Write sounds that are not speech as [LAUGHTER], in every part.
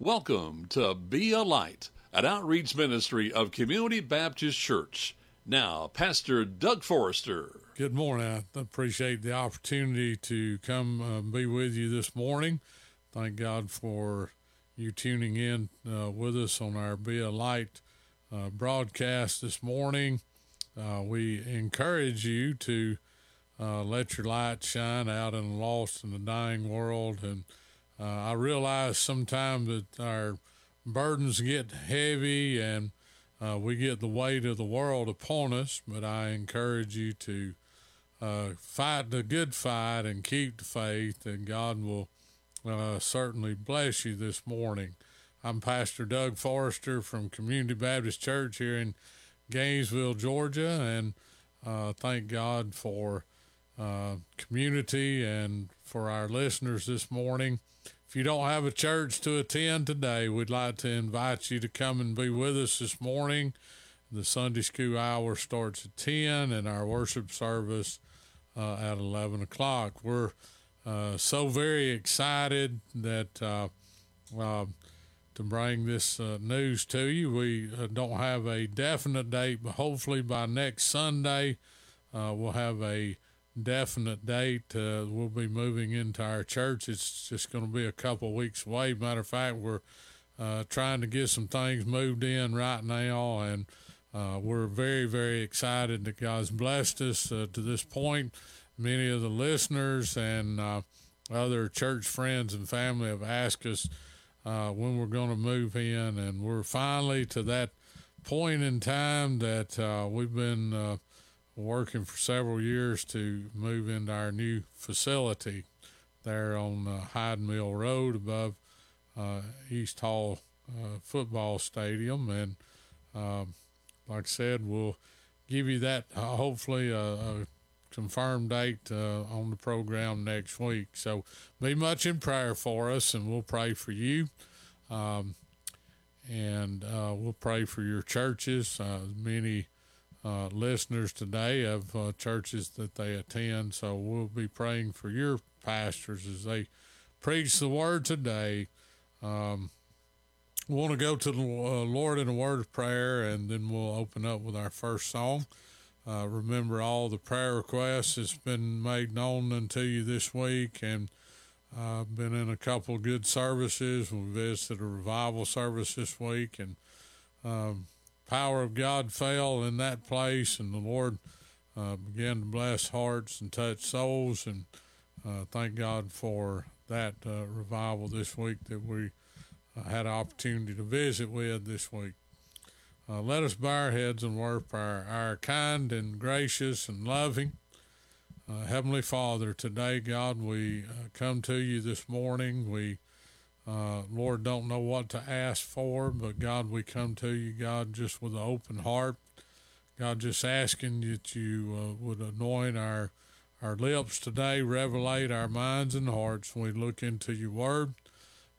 Welcome to Be a Light, an outreach ministry of Community Baptist Church. Now, Pastor Doug Forrester. Good morning. I appreciate the opportunity to come uh, be with you this morning. Thank God for you tuning in uh, with us on our Be a Light uh, broadcast this morning. Uh, we encourage you to uh, let your light shine out in the lost and the dying world. And uh, I realize sometimes that our burdens get heavy and uh, we get the weight of the world upon us, but I encourage you to uh, fight the good fight and keep the faith, and God will uh, certainly bless you this morning. I'm Pastor Doug Forrester from Community Baptist Church here in Gainesville, Georgia, and uh, thank God for uh, community and for our listeners this morning. If you don't have a church to attend today, we'd like to invite you to come and be with us this morning. The Sunday school hour starts at 10 and our worship service uh, at 11 o'clock. We're uh, so very excited that uh, uh to bring this uh, news to you. We don't have a definite date, but hopefully by next Sunday, we'll have a definite date. Uh, we'll be moving into our church. It's just going to be a couple weeks away. Matter of fact, we're uh, trying to get some things moved in right now, and uh, we're very, very excited that God's blessed us uh, to this point. Many of the listeners and uh, other church friends and family have asked us uh, when we're going to move in, and we're finally to that point in time that we've been working for several years to move into our new facility there on uh, Hyde Mill Road above uh, East Hall uh, Football Stadium. And um, like I said, we'll give you that uh, hopefully a, a, confirmed date uh, on the program next week. So be much in prayer for us, and we'll pray for you. Um, and uh, we'll pray for your churches. many uh, listeners today of uh, churches that they attend. So we'll be praying for your pastors as they preach the word today. Um, we want to go to the uh, Lord in a word of prayer, and then we'll open up with our first song. Uh, remember all the prayer requests that's been made known unto you this week, and uh, been in a couple good services. We visited a revival service this week, and um, power of God fell in that place, and the Lord uh, began to bless hearts and touch souls. And uh, thank God for that uh, revival this week that we uh, had an opportunity to visit with this week. Uh, let us bow our heads and worship our, our kind and gracious and loving uh, Heavenly Father. Today, God, we come to you this morning. We uh, Lord, don't know what to ask for, but God, we come to you, God, just with an open heart. God, just asking that you uh, would anoint our our lips today, revelate our minds and hearts when we look into your word.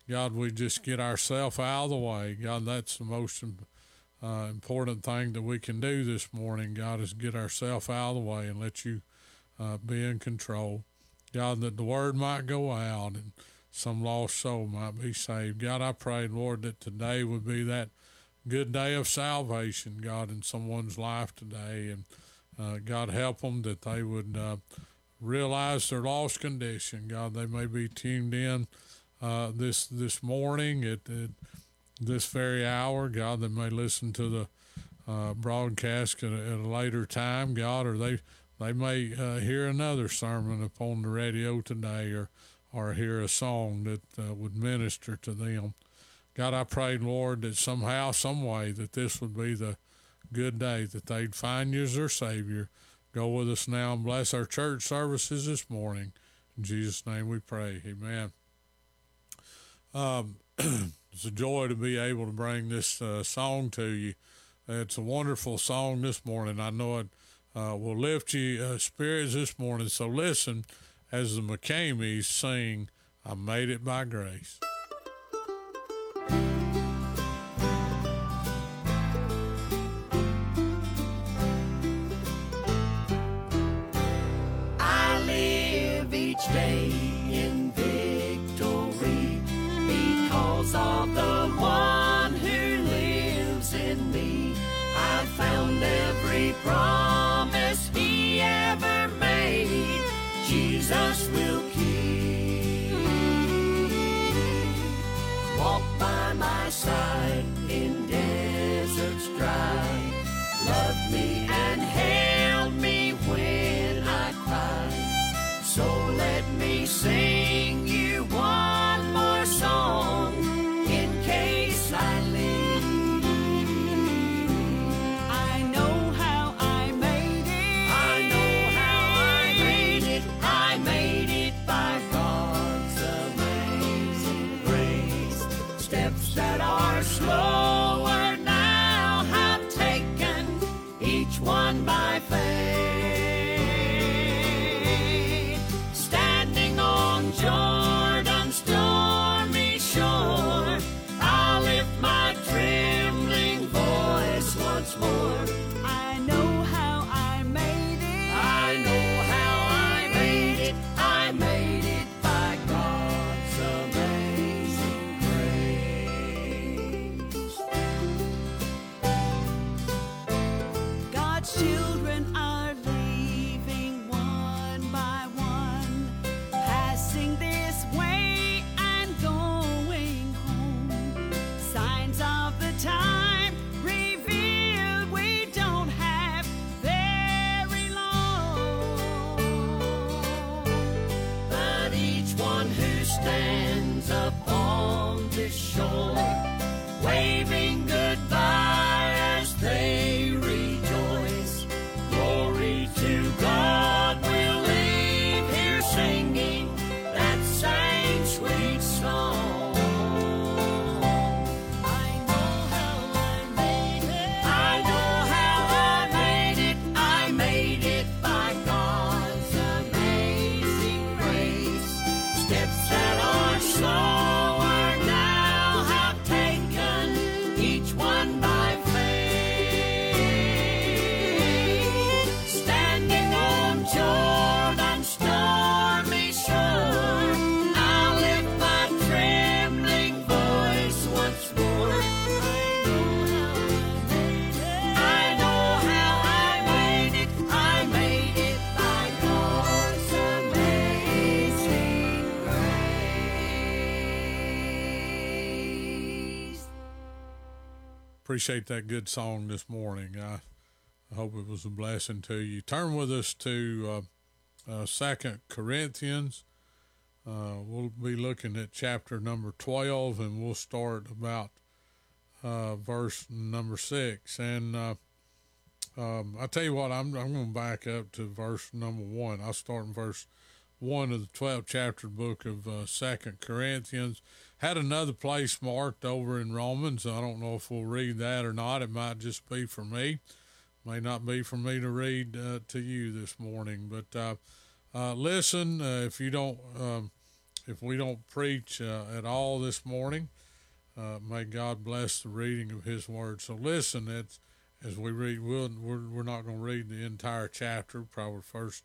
God, we just get ourselves out of the way. God, that's the most uh, important thing that we can do this morning. God, is get ourselves out of the way and let you uh, be in control. God, that the word might go out and some lost soul might be saved. God, I pray, Lord, that today would be that good day of salvation, God, in someone's life today. And uh, God, help them that they would uh, realize their lost condition. God, they may be tuned in uh, this this morning at, at, this very hour. God, they may listen to the uh, broadcast at a, at a, later time, God, or they they may uh, hear another sermon upon the radio today, or or hear a song that uh, would minister to them. God, I pray, Lord, that somehow, some way, that this would be the good day that they'd find you as their Savior. Go with us now and bless our church services this morning. In Jesus' name we pray. Amen. Um, [CLEARS THROAT] it's a joy to be able to bring this uh, song to you. It's a wonderful song this morning. I know it uh, will lift you uh, spirits this morning. So listen as the McKameys sing, I Made It by Grace. I live each day in victory because of the one who lives in me. I found every promise shore, waving Appreciate that good song this morning. I, I hope it was a blessing to you. Turn with us to uh, uh, Second Corinthians. Uh, we'll be looking at chapter number twelve, and we'll start about uh, verse number six. And uh, um, I tell you what, I'm I'm going to back up to verse number one. I'll start in verse one of the 12th chapter book of uh, Second Corinthians. Had another place marked over in Romans. I don't know if we'll read that or not. It might just be for me. May not be for me to read uh, to you this morning. But uh, uh, listen, uh, if you don't, um, if we don't preach uh, at all this morning, uh, may God bless the reading of His Word. So listen, it's, as we read, we'll, we're, we're not going to read the entire chapter, probably first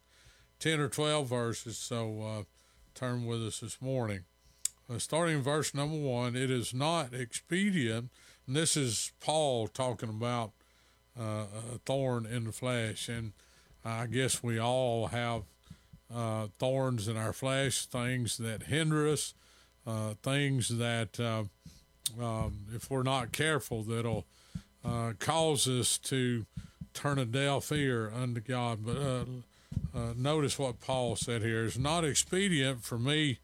10 or 12 verses. So turn with us this morning. Uh, starting in verse number one, it is not expedient, and this is Paul talking about uh, a thorn in the flesh. And I guess we all have uh, thorns in our flesh, things that hinder us, uh, things that, uh, um, if we're not careful, that'll cause us to turn a deaf ear unto God. But notice what Paul said here. It's not expedient for me,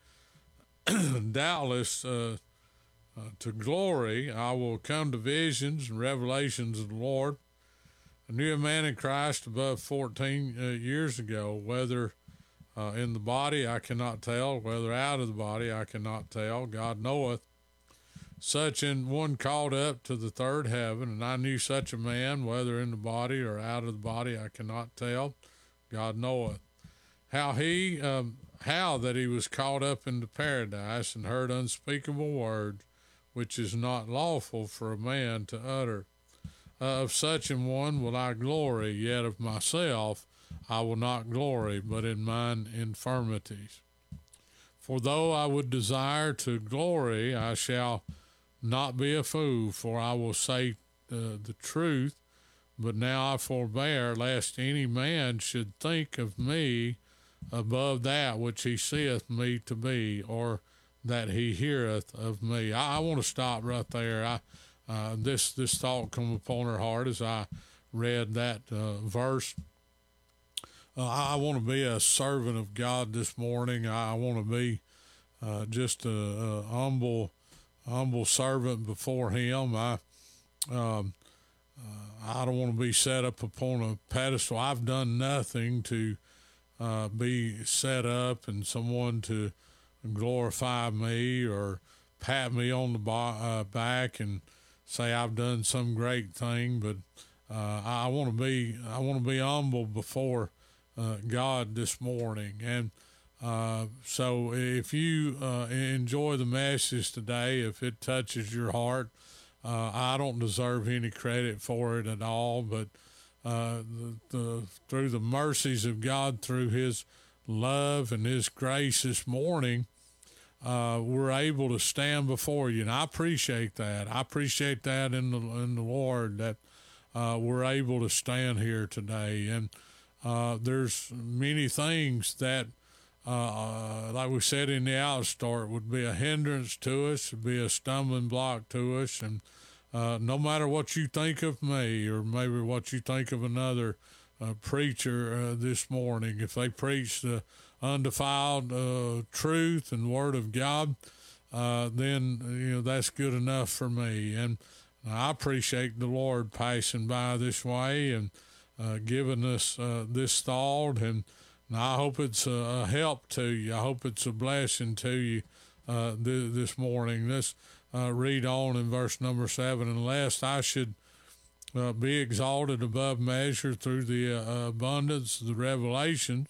[CLEARS THROAT] doubtless, uh, uh, to glory. I will come to visions and revelations of the Lord. I knew a man in Christ above 14 uh, years ago, whether uh, in the body I cannot tell, whether out of the body I cannot tell. God knoweth. Such in one called up to the third heaven, and I knew such a man, whether in the body or out of the body I cannot tell. God knoweth. How he, um, how that he was caught up into paradise and heard unspeakable words, which is not lawful for a man to utter. Uh, of such an one will I glory, yet of myself I will not glory, but in mine infirmities. For though I would desire to glory, I shall not be a fool, for I will say uh, the truth. But now I forbear, lest any man should think of me above that which he seeth me to be, or that he heareth of me. I, I want to stop right there. I uh, this this thought come upon her heart as I read that uh, verse. Uh, I want to be a servant of God this morning. I, want to be uh, just a, a, humble, humble servant before Him. I, um, uh, I don't want to be set up upon a pedestal. I've done nothing to uh, be set up and someone to glorify me or pat me on the uh, back and say I've done some great thing, but uh, I want to be I want to be humble before uh, God this morning. And uh, so, if you uh, enjoy the message today, if it touches your heart, I don't deserve any credit for it at all, but the, the, through the mercies of God, through His love and His grace this morning, uh, we're able to stand before you, and I appreciate that. I appreciate that in the in the Lord that uh, we're able to stand here today. And uh, there's many things that, uh, like we said in the outstart, would be a hindrance to us, would be a stumbling block to us, and uh, no matter what you think of me, or maybe what you think of another uh, preacher uh, this morning, if they preach the undefiled uh, truth and Word of God, uh, then you know that's good enough for me. And I appreciate the Lord passing by this way and uh, giving us this thought, and I hope it's a, help to you. I hope it's a blessing to you th- this morning. This uh, read on in verse number seven, and lest I should uh, be exalted above measure through the uh, abundance of the revelations,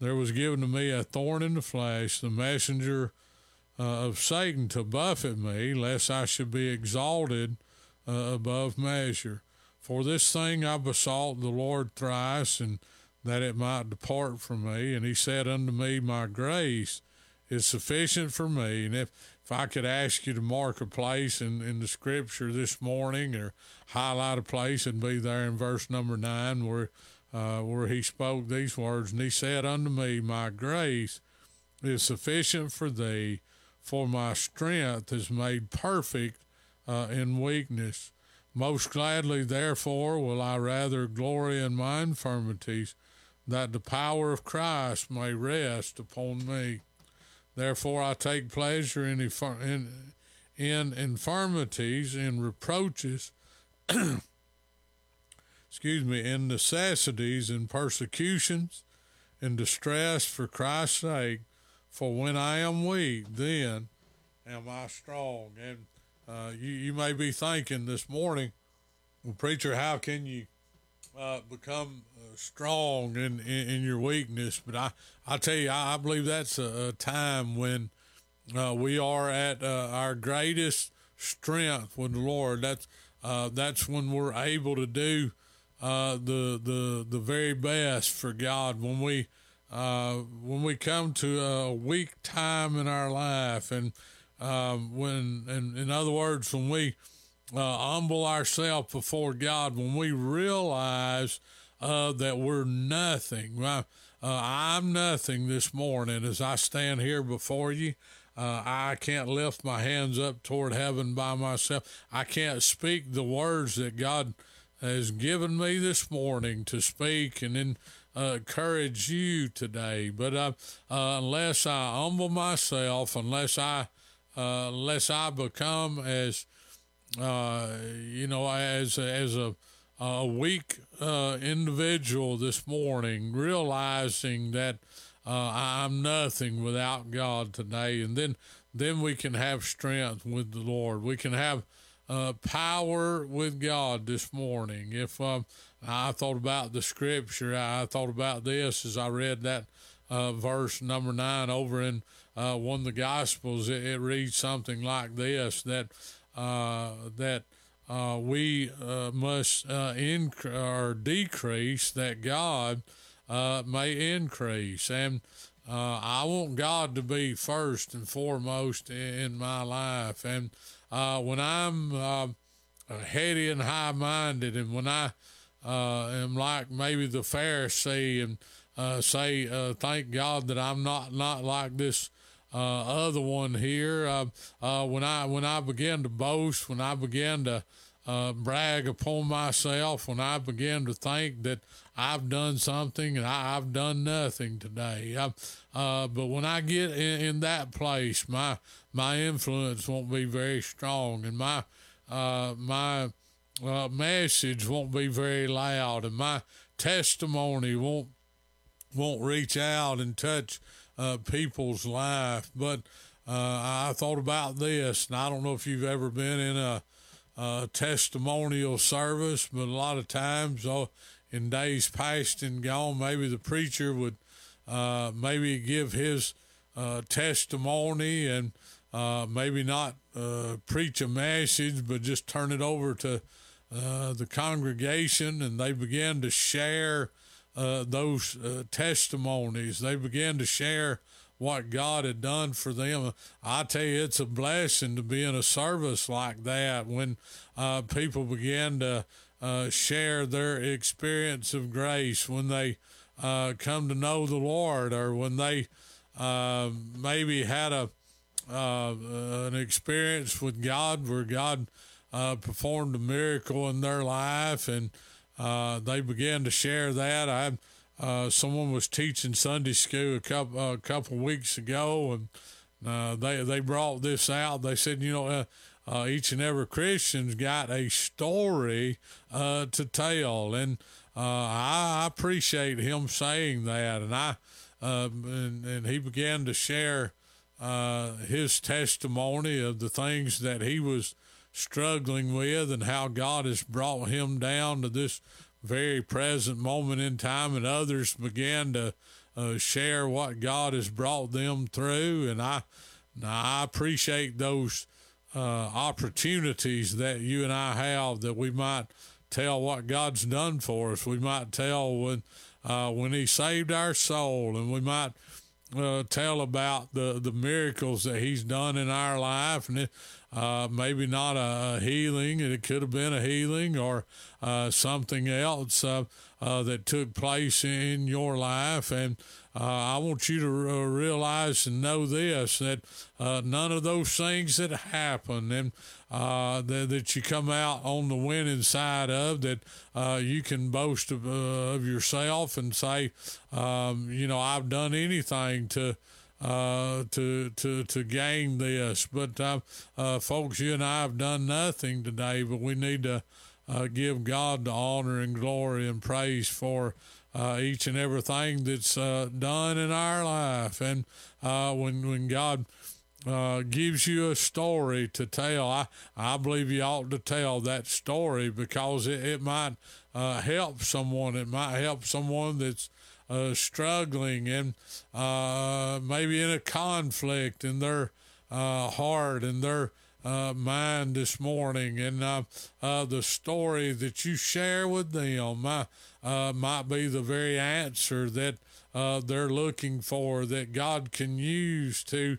there was given to me a thorn in the flesh, the messenger uh, of Satan to buffet me, lest I should be exalted uh, above measure. For this thing I besought the Lord thrice, and that it might depart from me. And he said unto me, My grace is sufficient for me. And if if I could ask you to mark a place in, in the scripture this morning or highlight a place, it'd be there in verse number nine where uh, where he spoke these words, and he said unto me, My grace is sufficient for thee, for my strength is made perfect uh, in weakness. Most gladly, therefore, will I rather glory in my infirmities, that the power of Christ may rest upon me. Therefore, I take pleasure in, in, in infirmities, in reproaches, [CLEARS THROAT] excuse me, in necessities, in persecutions, in distress for Christ's sake. For when I am weak, then am I strong. And uh, you, you may be thinking this morning, well, preacher, how can you uh, become uh, strong in, in, in, your weakness. But I, I tell you, I, I believe that's a, a time when uh, we are at uh, our greatest strength with the Lord. That's uh, that's when we're able to do uh, the the the very best for God. When we when we come to a weak time in our life, and um, when, in, in other words, when we uh, humble ourselves before God, when we realize uh, that we're nothing. Uh, I'm nothing this morning as I stand here before you. Uh, I can't lift my hands up toward heaven by myself. I can't speak the words that God has given me this morning to speak and then uh, encourage you today. But uh, uh, unless I humble myself, unless I unless I become as uh, you know, as as a a weak uh, individual this morning, realizing that uh, I'm nothing without God today, and then then we can have strength with the Lord. We can have uh, power with God this morning. If um, I thought about the scripture, I thought about this as I read that uh, verse number nine over in uh, one of the Gospels. It, it reads something like this: that that uh, we uh, must inc- or decrease, that God may increase. And I want God to be first and foremost in my life. And when I'm heady and high minded, and when I uh, am like maybe the Pharisee and uh, say, uh, "Thank God that I'm not not like this." Uh, other one here. Uh, uh, when I when I began to boast, when I began to brag upon myself, when I began to think that I've done something and I, I've done nothing today. Uh, but when I get in, in that place, my my influence won't be very strong, and my uh, my uh, message won't be very loud, and my testimony won't won't reach out and touch uh, people's life. But uh, I thought about this, and I don't know if you've ever been in a, a testimonial service, but a lot of times, oh, in days past and gone, maybe the preacher would uh, maybe give his uh, testimony and uh, maybe not uh, preach a message, but just turn it over to uh, the congregation, and they began to share uh, those uh, testimonies. They began to share what God had done for them. I tell you, it's a blessing to be in a service like that when uh, people began to uh, share their experience of grace, when they uh, come to know the Lord, or when they uh, maybe had a uh, an experience with God where God performed a miracle in their life, and uh, they began to share that. I uh, someone was teaching Sunday school a couple a couple weeks ago, and uh, they they brought this out. They said, you know, uh, uh, each and every Christian's got a story uh, to tell, and uh, I, appreciate him saying that. And I uh, and, and he began to share uh, his testimony of the things that he was struggling with and how God has brought him down to this very present moment in time, and others began to uh, share what God has brought them through. And I, I appreciate those uh, opportunities that you and I have that we might tell what God's done for us. We might tell when uh, when He saved our soul, and we might uh, tell about the, the miracles that he's done in our life, and it, uh, maybe not a, healing, it could have been a healing or uh, something else uh, uh, that took place in your life. And uh, I want you to realize and know this that none of those things that happen and that, that you come out on the winning side of, that you can boast of, of yourself and say, um, you know, I've done anything to uh, to to to gain this. But uh, uh, folks, you and I have done nothing today, but we need to uh, give God the honor and glory and praise for each and everything that's done in our life. And when when God uh, gives you a story to tell. I, I believe you ought to tell that story because it, it might uh, help someone. It might help someone that's uh, struggling and uh, maybe in a conflict in their uh, heart and their uh, mind this morning. And uh, uh, the story that you share with them might be the very answer that they're looking for, that God can use to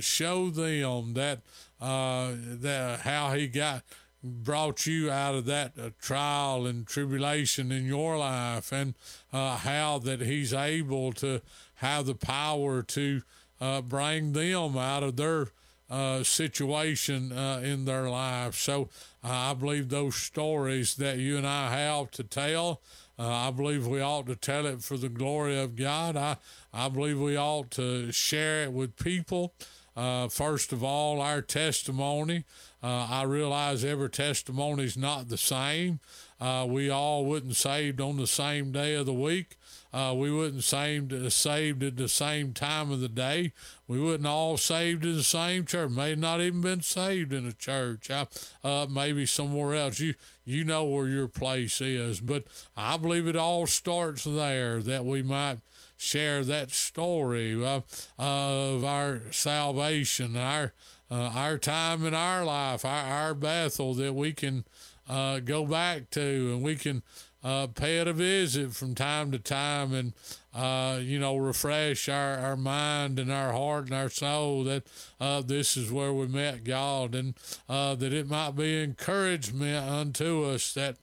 show them that, that how He got brought you out of that uh, trial and tribulation in your life and uh, how that he's able to have the power to uh, bring them out of their uh, situation uh, in their life. So I believe those stories that you and I have to tell, uh, I believe we ought to tell it for the glory of God. I, I believe we ought to share it with people. first of all, our testimony. Uh, I realize every testimony is not the same. Uh, we all wouldn't saved on the same day of the week. Uh, we wouldn't saved saved at the same time of the day. We wouldn't all saved in the same church. May not even been saved in a church. Uh, maybe somewhere else. You you know where your place is, but I believe it all starts there. That we might share that story of, of our salvation, our uh, our time in our life, our, our Bethel that we can uh, go back to and we can uh, pay it a visit from time to time and, uh, you know, refresh our, our mind and our heart and our soul that uh, this is where we met God and uh, that it might be encouragement unto us that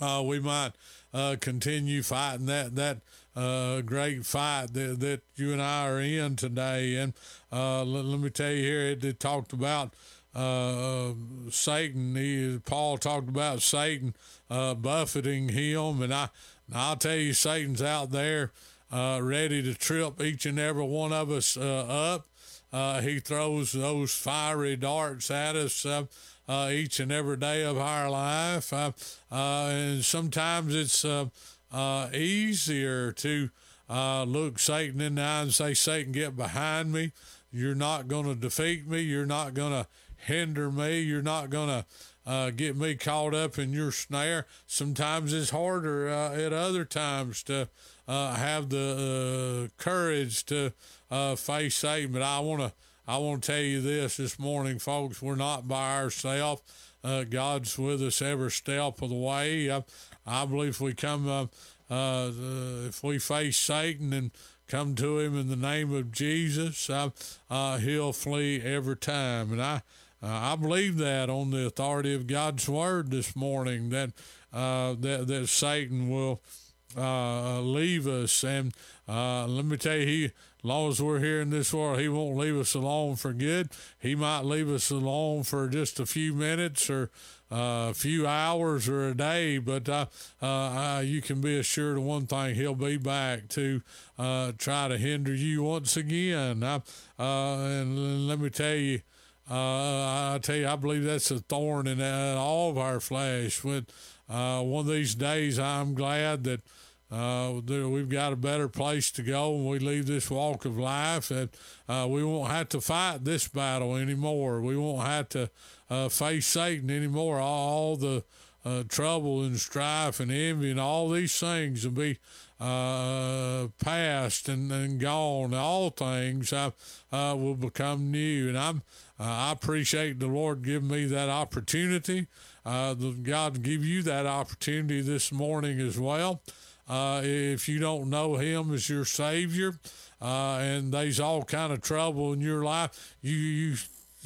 uh, we might uh, continue fighting that that uh, great fight that, that you and I are in today. And uh, let, let me tell you here, it, it talked about uh, Satan. He, Paul talked about Satan uh, buffeting him, and I I'll tell you, Satan's out there uh, ready to trip each and every one of us uh, up. Uh, he throws those fiery darts at us uh, uh, each and every day of our life. Uh, uh, and sometimes it's uh, easier to uh, look Satan in the eye and say, Satan, get behind me. You're not going to defeat me. You're not going to hinder me. You're not going to uh, get me caught up in your snare. Sometimes it's harder uh, at other times to uh, have the uh, courage to uh, face Satan. But I want to I want to tell you this this morning, folks. We're not by ourselves. Uh, God's with us every step of the way. I, I believe if we come, uh, uh, if we face Satan and come to him in the name of Jesus, uh, uh, he'll flee every time. And I, uh, I believe that on the authority of God's word this morning that that that Satan will uh, leave us. And uh, let me tell you, he, as long as we're here in this world, he won't leave us alone for good. He might leave us alone for just a few minutes or a few hours or a day, but uh, uh, you can be assured of one thing: he'll be back to uh, try to hinder you once again. And let me tell you. Uh, I tell you, I believe that's a thorn in all of our flesh. When uh, one of these days, I'm glad that uh, we've got a better place to go when we leave this walk of life. and we won't have to fight this battle anymore. We won't have to uh, face Satan anymore. All the uh, trouble and strife and envy and all these things will be uh, past and, and gone. All things uh, uh, will become new. And I'm uh, I appreciate the Lord giving me that opportunity. Uh, God give you that opportunity this morning as well. If you don't know Him as your Savior, and there's all kind of trouble in your life, you you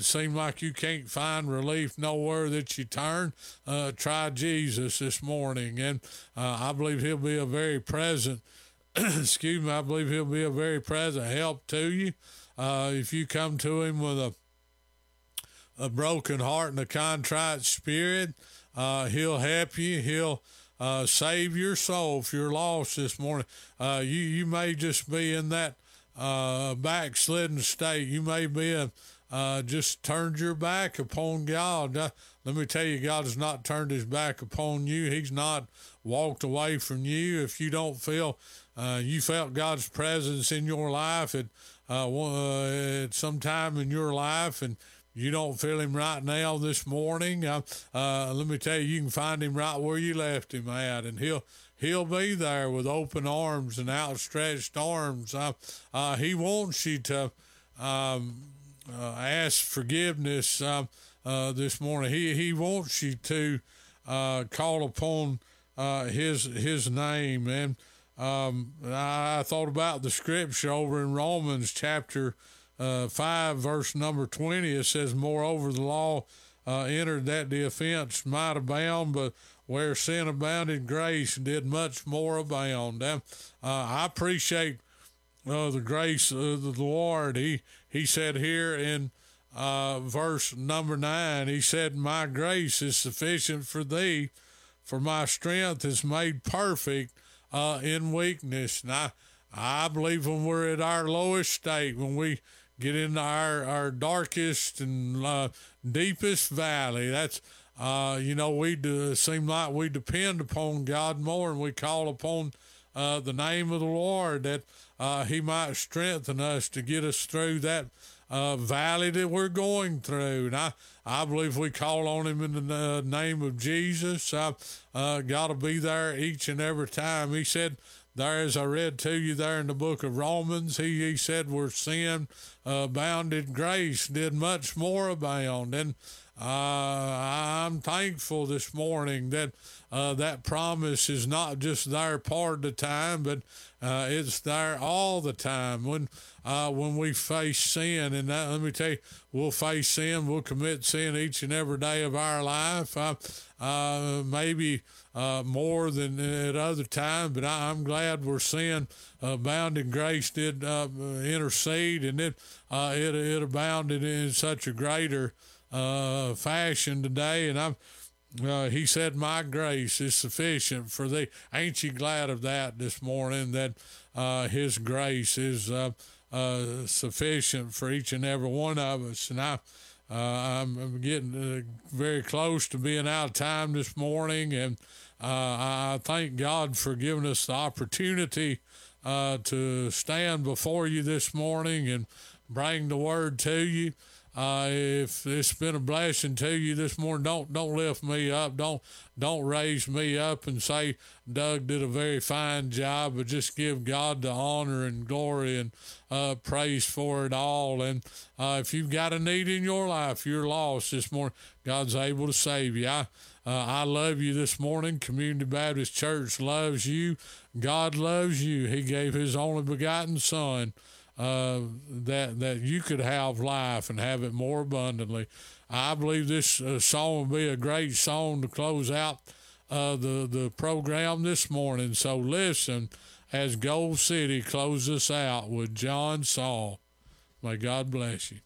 seem like you can't find relief nowhere that you turn. Uh, try Jesus this morning, and uh, I believe He'll be a very present. [CLEARS THROAT] excuse me, I believe He'll be a very present help to you. Uh, if you come to Him with a a broken heart and a contrite spirit. Uh, he'll help you. He'll uh, save your soul if you're lost this morning. Uh, you you may just be in that uh, backslidden state. You may be a, uh, just turned your back upon God. Uh, let me tell you, God has not turned his back upon you. He's not walked away from you. If you don't feel uh, you felt God's presence in your life at uh, uh, at some time in your life, and you don't feel him right now this morning, uh, uh, let me tell you, you can find him right where you left him at, and he'll he'll be there with open arms and outstretched arms. Uh, uh, he wants you to um, uh, ask forgiveness uh, uh, this morning. He he wants you to uh, call upon uh, his his name. And um, I thought about the scripture over in Romans chapter uh, 5, verse number 20. It says, Moreover, the law uh, entered that the offense might abound, but where sin abounded, grace did much more abound. I appreciate uh, the grace of the Lord. He, he said here in uh, verse number 9, He said, My grace is sufficient for thee, for my strength is made perfect uh, in weakness. And I, I believe when we're at our lowest state, when we get into our, our darkest and uh, deepest valley, that's, uh, you know, we do, seem like we depend upon God more and we call upon uh, the name of the Lord that uh, He might strengthen us to get us through that uh, valley that we're going through. And I, I believe we call on Him in the uh, name of Jesus. I uh, got to be there each and every time. He said, there, as I read to you there in the book of Romans, he, he said, where sin abounded, grace did much more abound. And uh, I'm thankful this morning that uh, that promise is not just there part of the time, but uh, it's there all the time. When uh, when we face sin, and that, let me tell you, we'll face sin, we'll commit sin each and every day of our life. Uh, maybe uh, more than at other times, but I, I'm glad we're seeing abounding grace did intercede, and it it it abounded in such a greater uh, fashion today, and I'm. Uh, he said, "My grace is sufficient for thee." Ain't you glad of that this morning? That uh, His grace is uh, uh, sufficient for each and every one of us, and I. Uh, I'm, getting uh, very close to being out of time this morning, and I thank God for giving us the opportunity to stand before you this morning and bring the word to you. Uh, if it's been a blessing to you this morning, don't don't lift me up. Don't don't raise me up and say Doug did a very fine job, but just give God the honor and glory and uh, praise for it all. And uh, if you've got a need in your life, you're lost this morning. God's able to save you. I uh, I love you this morning. Community Baptist Church loves you. God loves you. He gave His only begotten Son that that you could have life and have it more abundantly. I believe this uh, song will be a great song to close out uh, the the program this morning. So listen as Gold City closes out with John Saw. May God bless you.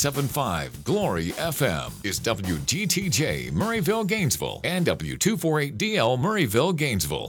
97.5 Glory FM is WGTJ Murrayville, Gainesville, and W248DL Murrayville, Gainesville.